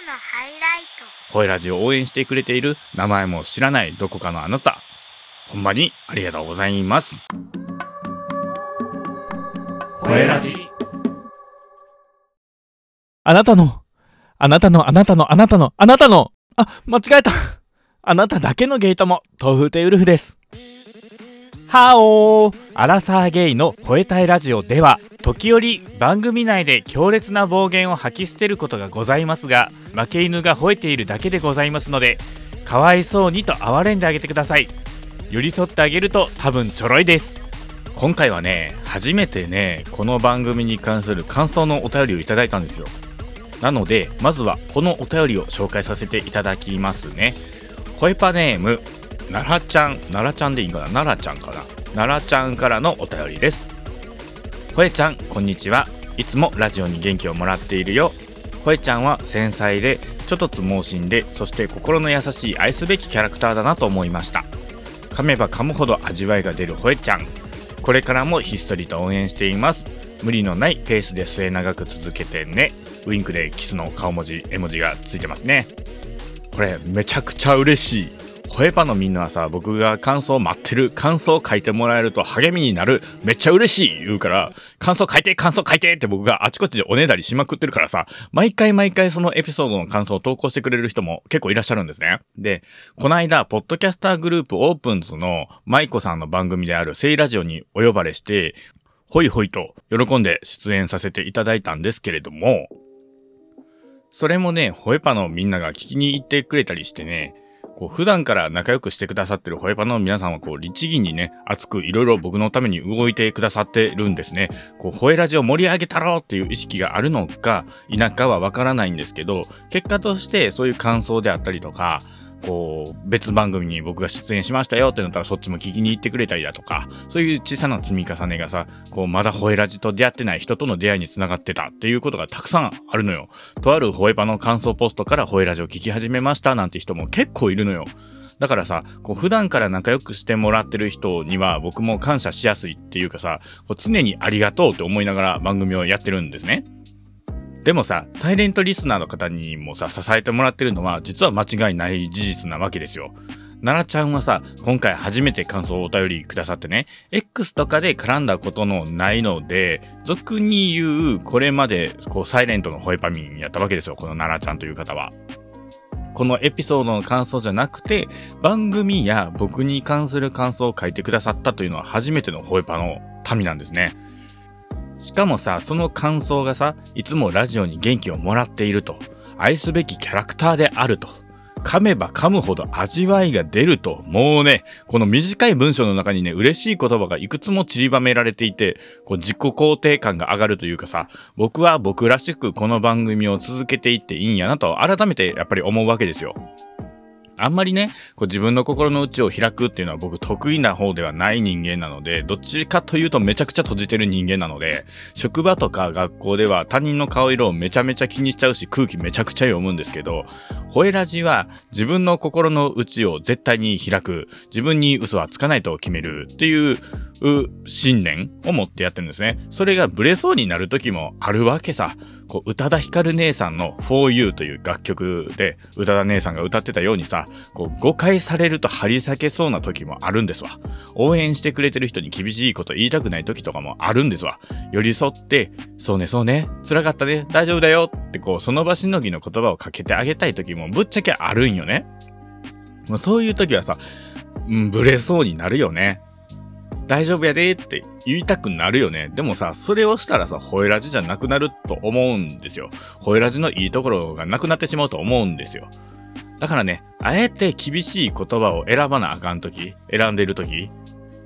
のハイライト。ホエラジを応援してくれている名前も知らないどこかのあなた。ほんまにありがとうございます。ホエラジ。あなたの、あなたの、あなたの、あなたの、あなたの、あ、間違えた。あなただけのゲートも、豆腐テウルフです。はおーアラサーゲイの吠えたいラジオでは、時折番組内で強烈な暴言を吐き捨てることがございますが、負け犬が吠えているだけでございますので、かわいそうにと哀れんであげてください。寄り添ってあげると多分ちょろいです。今回はね、初めてね、この番組に関する感想のお便りをいただいたんですよ。なのでまずはこのお便りを紹介させていただきますねホイパネーム奈良ちゃん奈良ちゃんでいいかな？奈良ちゃんかな奈良ちゃんからのお便りです。ほえちゃんこんにちは。いつもラジオに元気をもらっているよ。ほえちゃんは繊細でちょっとつ盲信でそして心の優しい愛すべきキャラクターだなと思いました。噛めば噛むほど味わいが出るほえちゃん。これからもひっそりと応援しています。無理のないペースで末永く続けてね。ウインクでキスの顔文字絵文字がついてますね。これめちゃくちゃ嬉しい。ホエパのみんなはさ僕が感想待ってる感想書いてもらえると励みになるめっちゃ嬉しい言うから感想書いて感想書いてって僕があちこちでおねだりしまくってるからさ毎回毎回そのエピソードの感想を投稿してくれる人も結構いらっしゃるんですね。でこの間ポッドキャスターグループオープンズの舞子さんの番組であるセイラジオにお呼ばれしてほいほいと喜んで出演させていただいたんですけれどもそれもね、ホエパのみんなが聞きに行ってくれたりしてね、こう普段から仲良くしてくださってるホエパの皆さんはこう律儀にね、熱くいろいろ僕のために動いてくださってるんですね。こうホエラジを盛り上げたろうっていう意識があるのか否かはわからないんですけど、結果としてそういう感想であったりとか、こう別番組に僕が出演しましたよってなったらそっちも聞きに行ってくれたりだとかそういう小さな積み重ねがさこうまだホエラジと出会ってない人との出会いにつながってたっていうことがたくさんあるのよとあるホエパの感想ポストからホエラジを聞き始めましたなんて人も結構いるのよだからさ、こう普段から仲良くしてもらってる人には僕も感謝しやすいっていうかさ、こう常にありがとうって思いながら番組をやってるんですね。でもさ、サイレントリスナーの方にもさ、支えてもらってるのは、実は間違いない事実なわけですよ。奈良ちゃんはさ、今回初めて感想をお便りくださってね、X とかで絡んだことのないので、俗に言う、これまで、こう、サイレントのホエパミンやったわけですよ、この奈良ちゃんという方は。このエピソードの感想じゃなくて、番組や僕に関する感想を書いてくださったというのは初めてのホエパの民なんですね。しかもさ、その感想がさ、いつもラジオに元気をもらっていると、愛すべきキャラクターであると、噛めば噛むほど味わいが出ると、もうね、この短い文章の中にね、嬉しい言葉がいくつも散りばめられていて、こう自己肯定感が上がるというかさ、僕は僕らしくこの番組を続けていっていいんやなと、改めてやっぱり思うわけですよ。あんまりね、こう自分の心の内を開くっていうのは僕得意な方ではない人間なので、どっちかというとめちゃくちゃ閉じてる人間なので、職場とか学校では他人の顔色をめちゃめちゃ気にしちゃうし、空気めちゃくちゃ読むんですけど、ホエラジは自分の心の内を絶対に開く、自分に嘘はつかないと決めるっていううう信念を持ってやってるんですね。それがブレそうになる時もあるわけさ。こう、宇多田ヒカル姉さんの For You という楽曲で、宇多田姉さんが歌ってたようにさ、こう、誤解されると張り裂けそうな時もあるんですわ。応援してくれてる人に厳しいこと言いたくない時とかもあるんですわ。寄り添って、そうねそうね、辛かったね、大丈夫だよってこう、その場しのぎの言葉をかけてあげたい時もぶっちゃけあるんよね。もうそういう時はさ、うん、ブレそうになるよね。大丈夫やでって言いたくなるよね。でもさ、それをしたらさ、ホエラジじゃなくなると思うんですよ。ホエラジのいいところがなくなってしまうと思うんですよ。だからね、あえて厳しい言葉を選ばなあかんとき、選んでるとき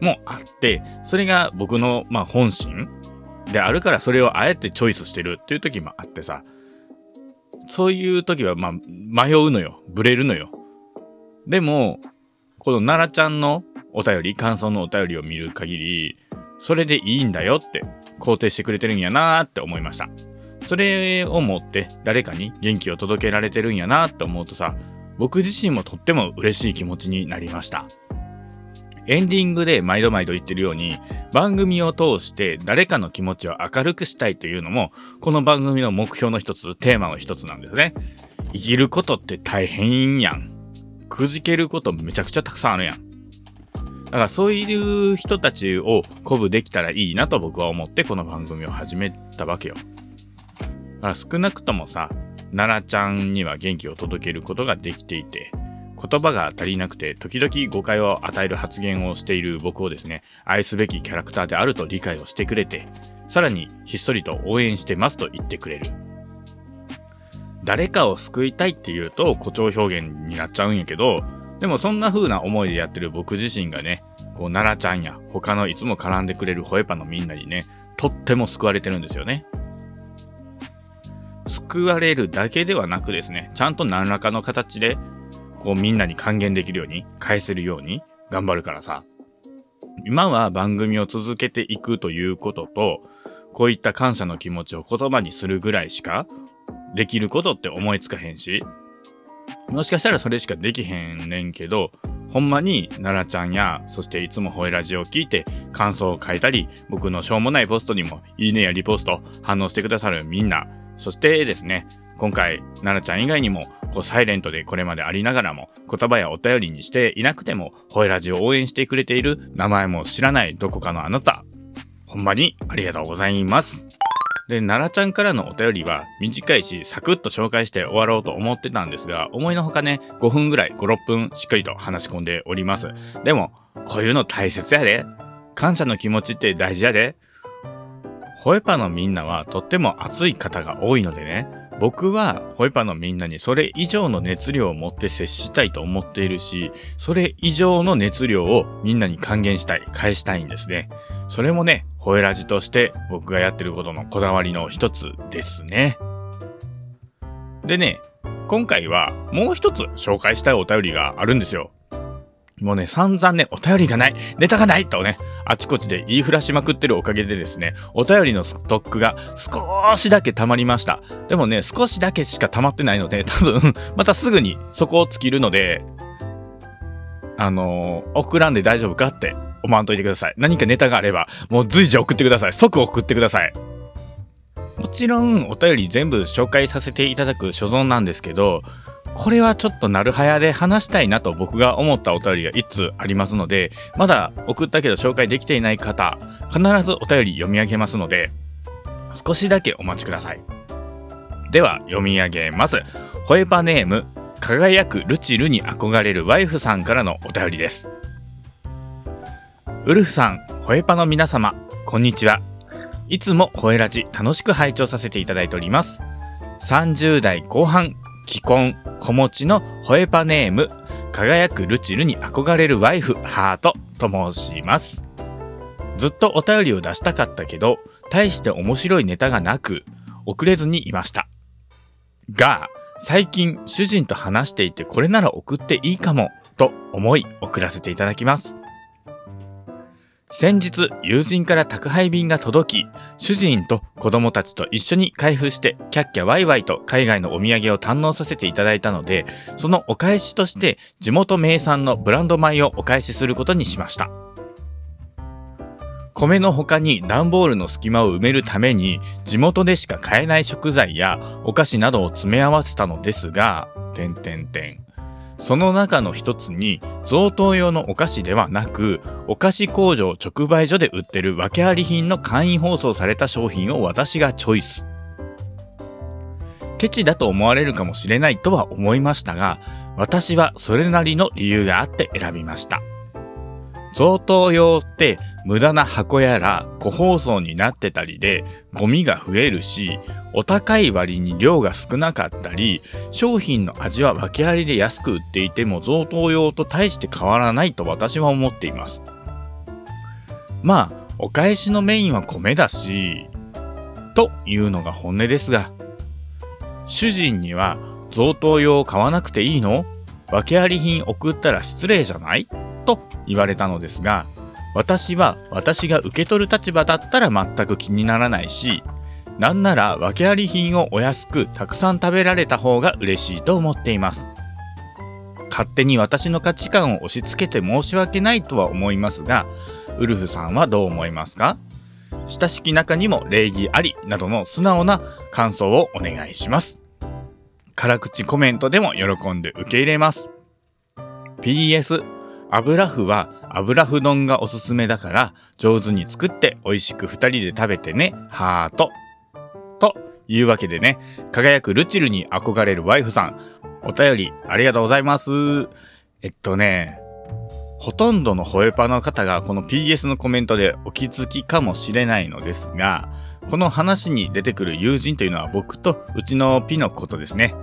もあって、それが僕の、まあ、本心であるからそれをあえてチョイスしてるっていう時もあってさ、そういう時は、まあ、迷うのよ。ブレるのよ。でも、この奈良ちゃんのお便り、感想のお便りを見る限り、それでいいんだよって肯定してくれてるんやなーって思いました。それを持って誰かに元気を届けられてるんやなって思うとさ、僕自身もとっても嬉しい気持ちになりました。エンディングで毎度毎度言ってるように、番組を通して誰かの気持ちを明るくしたいというのも、この番組の目標の一つ、テーマの一つなんですね。生きることって大変やん。くじけることめちゃくちゃたくさんあるやん。だからそういう人たちを鼓舞できたらいいなと僕は思ってこの番組を始めたわけよ。だから少なくともさ、奈良ちゃんには元気を届けることができていて、言葉が足りなくて時々誤解を与える発言をしている僕をですね、愛すべきキャラクターであると理解をしてくれて、さらにひっそりと応援してますと言ってくれる。誰かを救いたいっていうと誇張表現になっちゃうんやけど、でもそんな風な思いでやってる僕自身がね、こう、奈良ちゃんや他のいつも絡んでくれるホエパのみんなにね、とっても救われてるんですよね。救われるだけではなくですね、ちゃんと何らかの形で、こうみんなに還元できるように、返せるように頑張るからさ。今は番組を続けていくということと、こういった感謝の気持ちを言葉にするぐらいしかできることって思いつかへんし、もしかしたらそれしかできへんねんけど、ほんまに奈良ちゃんや、そしていつもホエラジを聞いて感想を書いたり、僕のしょうもないポストにもいいねやリポスト反応してくださるみんな、そしてですね、今回、奈々ちゃん以外にも、こう、サイレントでこれまでありながらも、言葉やお便りにしていなくても、ホエラジを応援してくれている、名前も知らないどこかのあなた、ほんまにありがとうございます。で、奈良ちゃんからのお便りは短いし、サクッと紹介して終わろうと思ってたんですが、思いのほかね、5分ぐらい、5、6分しっかりと話し込んでおります。でも、こういうの大切やで。感謝の気持ちって大事やで。ホエパのみんなはとっても熱い方が多いのでね、僕はホイパのみんなにそれ以上の熱量を持って接したいと思っているし、それ以上の熱量をみんなに還元したい、返したいんですね。それもね、ホエラジとして僕がやってることのこだわりの一つですね。でね、今回はもう一つ紹介したいお便りがあるんですよ。もうね、散々ね、お便りがない、ネタがないとね、あちこちで言いふらしまくってるおかげでですね、お便りのストックが少しだけ溜まりました。でもね、少しだけしか溜まってないので、多分、またすぐにそこを尽きるので、あのー、送らんで大丈夫かって思わんといてください。何かネタがあれば、もう随時送ってください。即送ってください。もちろん、お便り全部紹介させていただく所存なんですけど、これはちょっとなるはやで話したいなと僕が思ったお便りが1つありますので、まだ送ったけど紹介できていない方、必ずお便り読み上げますので、少しだけお待ちください。では、読み上げます。ホエパネーム、輝くルチルに憧れるワイフさんからのお便りです。ウルフさん、ホエパの皆様、こんにちは。いつもホエラジ楽しく拝聴させていただいております。30代後半既婚、子持ちのホエパネーム、輝くルチルに憧れるワイフ、ハートと申します。ずっとお便りを出したかったけど、大して面白いネタがなく、遅れずにいました。が、最近主人と話していてこれなら送っていいかも、と思い送らせていただきます。先日、友人から宅配便が届き、主人と子供たちと一緒に開封して、キャッキャワイワイと海外のお土産を堪能させていただいたので、そのお返しとして、地元名産のブランド米をお返しすることにしました。米の他に段ボールの隙間を埋めるために地元でしか買えない食材やお菓子などを詰め合わせたのですが、点点点。その中の一つに贈答用のお菓子ではなくお菓子工場直売所で売ってる訳あり品の簡易包装された商品を私がチョイス。ケチだと思われるかもしれないとは思いましたが私はそれなりの理由があって選びました。贈答用って無駄な箱やら個包装になってたりでゴミが増えるしお高い割に量が少なかったり商品の味は訳ありで安く売っていても贈答用と大して変わらないと私は思っています。まあお返しのメインは米だしというのが本音ですが主人には贈答用買わなくていいの訳あり品送ったら失礼じゃない？と言われたのですが私は私が受け取る立場だったら全く気にならないしなんなら訳あり品をお安くたくさん食べられた方が嬉しいと思っています。勝手に私の価値観を押し付けて申し訳ないとは思いますがウルフさんはどう思いますか？親しき中にも礼儀ありなどの素直な感想をお願いします。辛口コメントでも喜んで受け入れます。PS 油麩は油麩丼がおすすめだから上手に作って美味しく2人で食べてねハートというわけでね輝くルチルに憧れるワイフさんお便りありがとうございます。えっとねほとんどのホエパの方がこの PS のコメントでお気づきかもしれないのですがこの話に出てくる友人というのは僕とうちのピのことですね。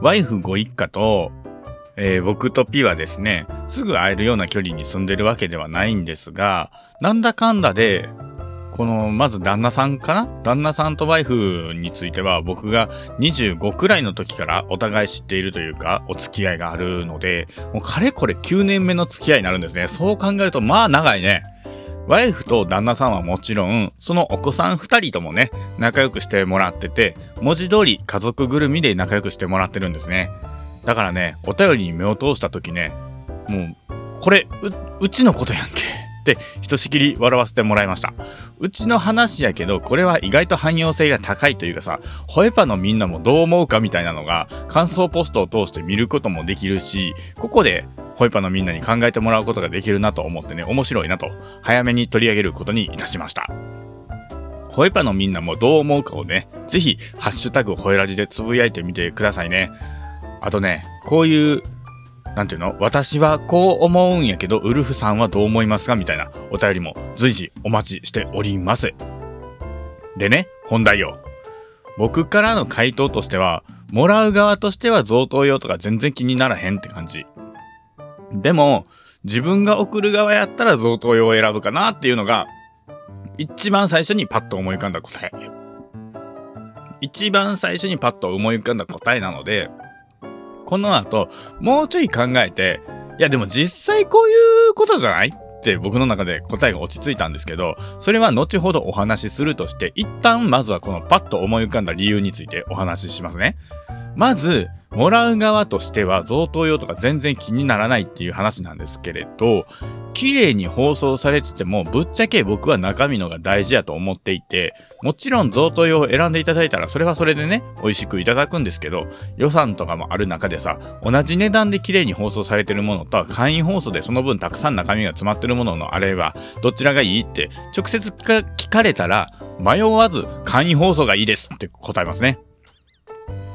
ワイフご一家とえー、僕とピはですね、すぐ会えるような距離に住んでるわけではないんですが、なんだかんだで、この、まず旦那さんかな？旦那さんとワイフについては僕が25くらいの時からお互い知っているというか、お付き合いがあるので、もうかれこれ9年目の付き合いになるんですね。そう考えると、まあ長いね。ワイフと旦那さんはもちろん、そのお子さん2人ともね、仲良くしてもらってて、文字通り家族ぐるみで仲良くしてもらってるんですね。だからね、お便りに目を通した時ね、もう、これ、う、ちのことやんけ。って、ひとしきり笑わせてもらいました。うちの話やけど、これは意外と汎用性が高いというかさ、ホエパのみんなもどう思うかみたいなのが、感想ポストを通して見ることもできるし、ここで、ホイパのみんなに考えてもらうことができるなと思ってね、面白いなと、早めに取り上げることにいたしました。ホエパのみんなもどう思うかをね、ぜひ、ハッシュタグホエラジでつぶやいてみてくださいね。あとね、こういう、なんていうの？私はこう思うんやけど、ウルフさんはどう思いますか？みたいなお便りも随時お待ちしております。でね、本題よ。僕からの回答としては、もらう側としては贈答用とか全然気にならへんって感じ。でも、自分が送る側やったら贈答用を選ぶかなっていうのが、一番最初にパッと思い浮かんだ答え。一番最初にパッと思い浮かんだ答えなので、この後、もうちょい考えて、いやでも実際こういうことじゃない？って僕の中で答えが落ち着いたんですけど、それは後ほどお話しするとして、一旦まずはこのパッと思い浮かんだ理由についてお話ししますね。まず、もらう側としては贈答用とか全然気にならないっていう話なんですけれど、綺麗に放送されてても、ぶっちゃけ僕は中身のが大事やと思っていて、もちろん贈答用を選んでいただいたら、それはそれでね、美味しくいただくんですけど、予算とかもある中でさ、同じ値段で綺麗に放送されてるものと、会員放送でその分たくさん中身が詰まってるもののあれば、どちらがいいって、直接聞かれたら、迷わず会員放送がいいですって答えますね。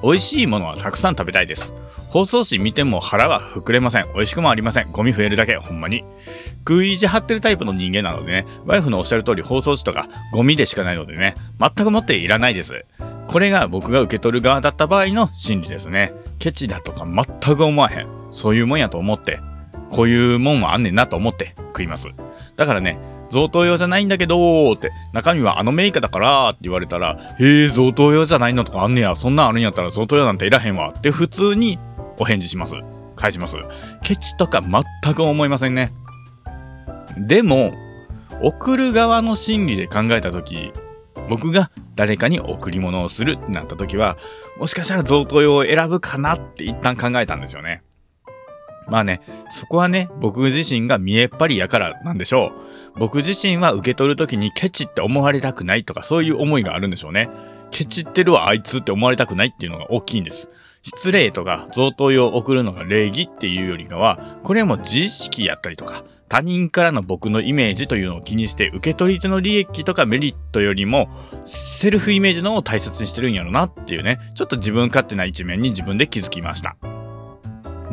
美味しいものはたくさん食べたいです。包装紙見ても腹は膨れません。美味しくもありません。ゴミ増えるだけ、ほんまに。食い意地張ってるタイプの人間なのでね、ワイフのおっしゃる通り包装紙とかゴミでしかないのでね、全くもっていらないです。これが僕が受け取る側だった場合の心理ですね。ケチだとか全く思わへん。そういうもんやと思って、こういうもんはあんねんなと思って食います。だからね、贈答用じゃないんだけどって、中身はあのメーカーだからって言われたら、へえ、贈答用じゃないのとかあんねや、そんなんあるんやったら贈答用なんていらへんわって普通にお返事します。返します。ケチとか全く思いませんね。でも、送る側の心理で考えた時僕が誰かに贈り物をするってなった時は、もしかしたら贈答用を選ぶかなって一旦考えたんですよね。まあね、そこはね、僕自身が見えっ張りやからなんでしょう。僕自身は受け取る時にケチって思われたくないとかそういう思いがあるんでしょうね。ケチってるわあいつって思われたくないっていうのが大きいんです。失礼とか贈答用を送るのが礼儀っていうよりかは、これも自意識やったりとか、他人からの僕のイメージというのを気にして受け取り手の利益とかメリットよりもセルフイメージのを大切にしてるんやろなっていうねちょっと自分勝手な一面に自分で気づきました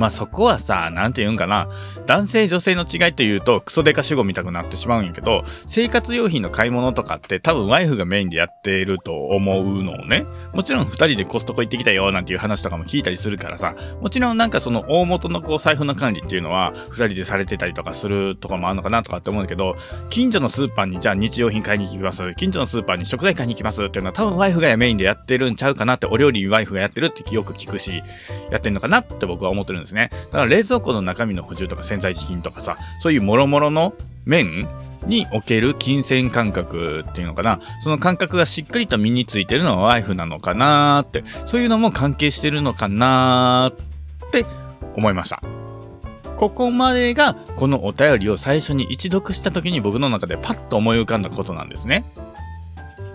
まあそこはさ、なんて言うんかな、男性女性の違いというとクソデカ主語見たくなってしまうんやけど、生活用品の買い物とかって多分ワイフがメインでやっていると思うのをね、もちろん2人でコストコ行ってきたよなんていう話とかも聞いたりするからさ、もちろんなんかその大元のこう財布の管理っていうのは2人でされてたりとかするとかもあるのかなとかって思うんだけど、近所のスーパーにじゃあ日用品買いに行きます、近所のスーパーに食材買いに行きますっていうのは多分ワイフがメインでやってるんちゃうかなって、お料理ワイフがやってるってよく聞くし、やってんのかなって僕は思ってるんですですね。だから冷蔵庫の中身の補充とか洗剤品とかさ、そういう諸々の面における金銭感覚っていうのかな、その感覚がしっかりと身についてるのはワイフなのかなって、そういうのも関係してるのかなって思いました。ここまでがこのお便りを最初に一読した時に僕の中でパッと思い浮かんだことなんですね。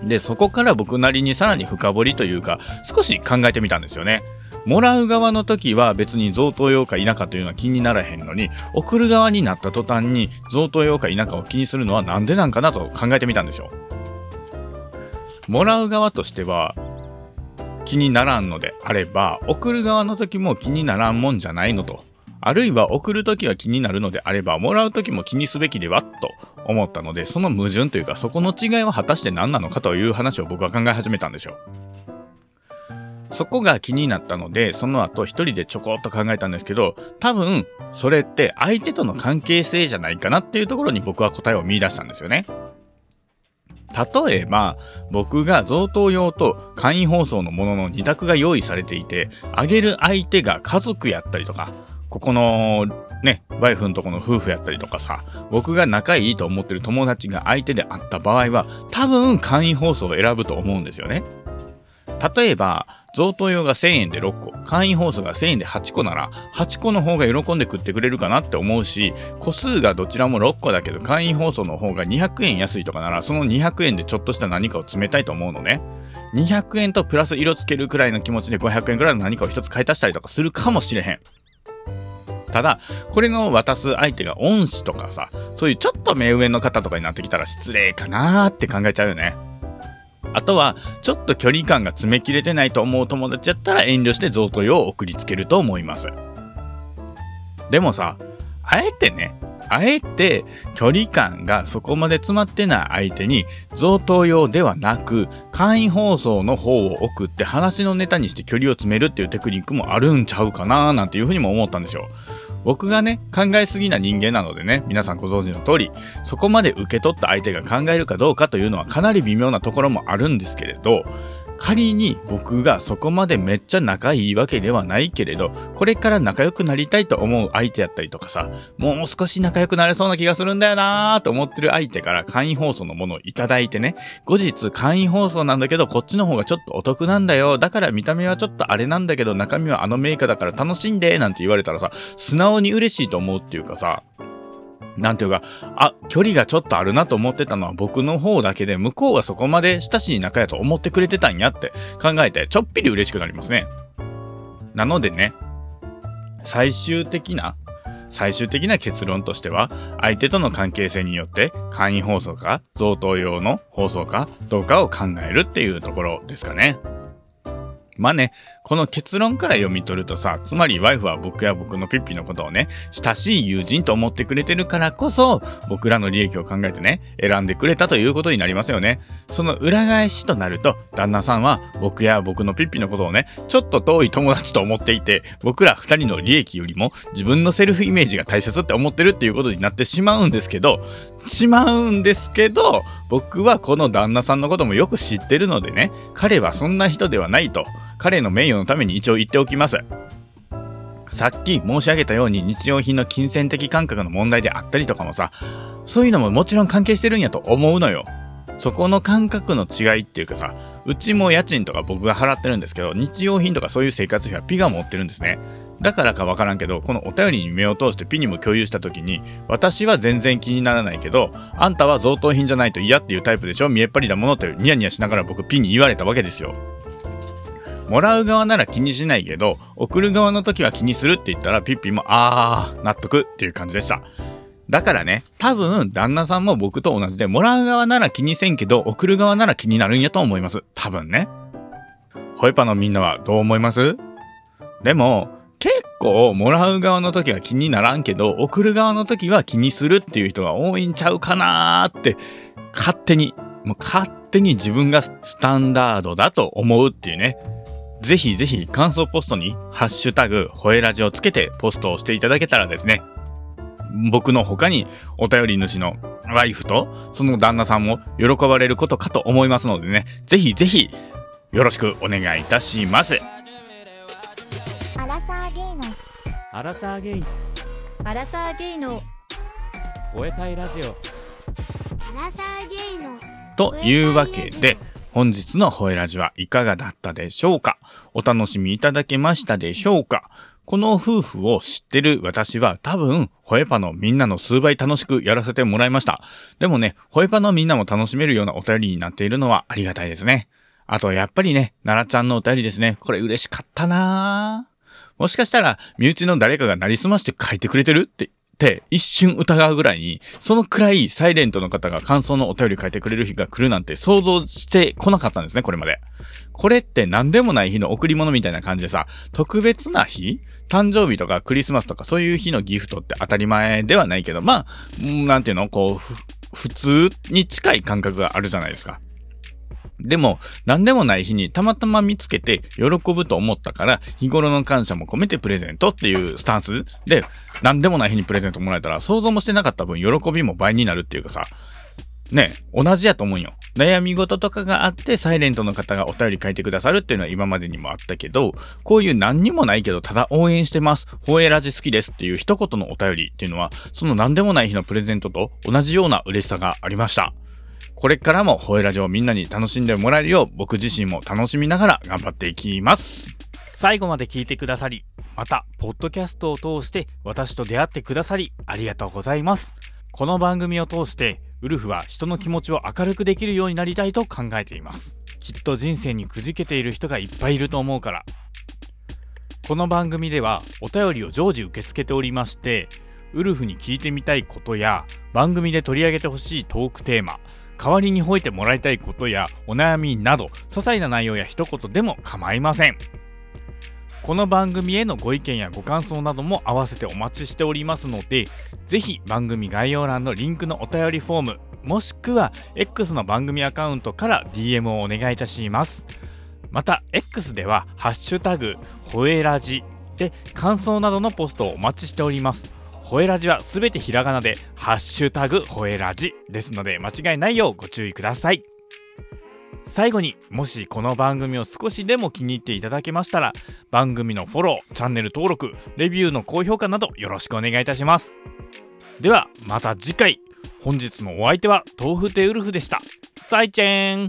で、そこから僕なりにさらに深掘りというか、少し考えてみたんですよね。もらう側の時は別に贈答用か否かというのは気にならへんのに、送る側になった途端に贈答用か否かを気にするのはなんでなんかなと考えてみたんですよ。もらう側としては、気にならんのであれば、送る側の時も気にならんもんじゃないのと。あるいは送る時は気になるのであれば、もらう時も気にすべきではと思ったので、その矛盾というか、そこの違いは果たして何なのかという話を僕は考え始めたんですよ。そこが気になったので、その後一人でちょこっと考えたんですけど、多分、それって相手との関係性じゃないかなっていうところに僕は答えを見出したんですよね。例えば、僕が贈答用と簡易放送のものの2択が用意されていて、あげる相手が家族やったりとか、ここのね、ワイフのとこの夫婦やったりとかさ、僕が仲いいと思ってる友達が相手であった場合は、多分簡易放送を選ぶと思うんですよね。例えば、贈答用が1000円で6個、簡易放送が1000円で8個なら、8個の方が喜んで食ってくれるかなって思うし、個数がどちらも6個だけど、簡易放送の方が200円安いとかなら、その200円でちょっとした何かを詰めたいと思うのね。200円とプラス色つけるくらいの気持ちで500円くらいの何かを一つ買い足したりとかするかもしれへん。ただ、これの渡す相手が恩師とかさ、そういうちょっと目上の方とかになってきたら失礼かなーって考えちゃうよね。あとは、ちょっと距離感が詰め切れてないと思う友達やったら遠慮して贈答用を送りつけると思います。でもさ、あえてね、あえて距離感がそこまで詰まってない相手に贈答用ではなく簡易放送の方を送って話のネタにして距離を詰めるっていうテクニックもあるんちゃうかななんていうふうにも思ったんですよ。僕がね、考えすぎな人間なのでね、皆さんご存知の通り、そこまで受け取った相手が考えるかどうかというのはかなり微妙なところもあるんですけれど、仮に僕がそこまでめっちゃ仲いいわけではないけれど、これから仲良くなりたいと思う相手やったりとかさ、もう少し仲良くなれそうな気がするんだよなーと思ってる相手から簡易放送のものをいただいてね、後日簡易放送なんだけどこっちの方がちょっとお得なんだよ。だから見た目はちょっとあれなんだけど中身はあのメーカーだから楽しんでなんて言われたらさ、素直に嬉しいと思うっていうかさ、なんていうか、あ、距離がちょっとあるなと思ってたのは僕の方だけで、向こうはそこまで親しい仲やと思ってくれてたんやって考えて、ちょっぴり嬉しくなりますね。なのでね、最終的な、最終的な結論としては、相手との関係性によって、簡易放送か、贈答用の放送か、どうかを考えるっていうところですかね。まあね、この結論から読み取るとさ、つまりワイフは僕や僕のピッピのことをね、親しい友人と思ってくれてるからこそ、僕らの利益を考えてね、選んでくれたということになりますよね。その裏返しとなると、旦那さんは僕や僕のピッピのことをね、ちょっと遠い友達と思っていて、僕ら二人の利益よりも自分のセルフイメージが大切って思ってるっていうことになってしまうんですけど、しまうんですけど、僕はこの旦那さんのこともよく知ってるのでね、彼はそんな人ではないと。彼の名誉のために一応言っておきます。さっき申し上げたように日用品の金銭的感覚の問題であったりとかもさ、そういうのももちろん関係してるんやと思うのよ。そこの感覚の違いっていうかさ、うちも家賃とか僕が払ってるんですけど、日用品とかそういう生活費はピが持ってるんですね。だからかわからんけど、このお便りに目を通してピにも共有した時に、私は全然気にならないけど、あんたは贈答品じゃないと嫌っていうタイプでしょ？見えっ張りなものってニヤニヤしながら僕ピに言われたわけですよ。もらう側なら気にしないけど、送る側の時は気にするって言ったら、ピッピも、あー、納得っていう感じでした。だからね、多分、旦那さんも僕と同じで、もらう側なら気にせんけど、送る側なら気になるんやと思います。多分ね。ホイパのみんなはどう思います？でも、結構、もらう側の時は気にならんけど、送る側の時は気にするっていう人が多いんちゃうかなーって、勝手に、もう勝手に自分がスタンダードだと思うっていうね。ぜひぜひ感想ポストにハッシュタグ、ホエラジをつけてポストをしていただけたらですね、僕の他にお便り主のワイフとその旦那さんも喜ばれることかと思いますのでね、ぜひぜひよろしくお願いいたします。アラサーゲイの。アラサーゲイ。アラサーゲイの。吠えたいラジオ。アラサーゲイの。というわけで、本日のホエラジはいかがだったでしょうか？お楽しみいただけましたでしょうか？この夫婦を知ってる私は多分、ホエパのみんなの数倍楽しくやらせてもらいました。でもね、ホエパのみんなも楽しめるようなお便りになっているのはありがたいですね。あと、やっぱりね、奈良ちゃんのお便りですね。これ嬉しかったなぁもしかしたら、身内の誰かがなりすまして書いてくれてるってって一瞬疑うぐらいに、そのくらいサイレントの方が感想のお便り書いてくれる日が来るなんて想像してこなかったんですね、これまで。これって何でもない日の贈り物みたいな感じでさ、特別な日誕生日とかクリスマスとかそういう日のギフトって当たり前ではないけど、まあ、なんていうのこう、普通に近い感覚があるじゃないですか。でも、何でもない日にたまたま見つけて喜ぶと思ったから、日頃の感謝も込めてプレゼントっていうスタンスで、何でもない日にプレゼントもらえたら、想像もしてなかった分、喜びも倍になるっていうかさ、ね、同じやと思うんよ。悩み事とかがあって、サイレントの方がお便り書いてくださるっていうのは今までにもあったけど、こういう何にもないけど、ただ応援してます、ホエラジ好きですっていう一言のお便りっていうのは、その何でもない日のプレゼントと同じような嬉しさがありました。これからもホエラジをみんなに楽しんでもらえるよう僕自身も楽しみながら頑張っていきます。最後まで聞いてくださり、また、ポッドキャストを通して私と出会ってくださり、ありがとうございます。この番組を通して、ウルフは人の気持ちを明るくできるようになりたいと考えています。きっと人生にくじけている人がいっぱいいると思うから。この番組ではお便りを常時受け付けておりまして、ウルフに聞いてみたいことや番組で取り上げてほしいトークテーマ代わりに吠えてもらいたいことやお悩みなど些細な内容や一言でも構いません。この番組へのご意見やご感想なども合わせてお待ちしておりますのでぜひ番組概要欄のリンクのお便りフォームもしくは X の番組アカウントから DM をお願いいたします。また X では「ハッシュタグほえラジ」で感想などのポストをお待ちしております。ホエラジはすべてひらがなで、ハッシュタグホエラジですので間違いないようご注意ください。最後にもしこの番組を少しでも気に入っていただけましたら番組のフォローチャンネル登録レビューの高評価などよろしくお願いいたします。ではまた次回。本日のお相手は豆腐テウルフでした。再见。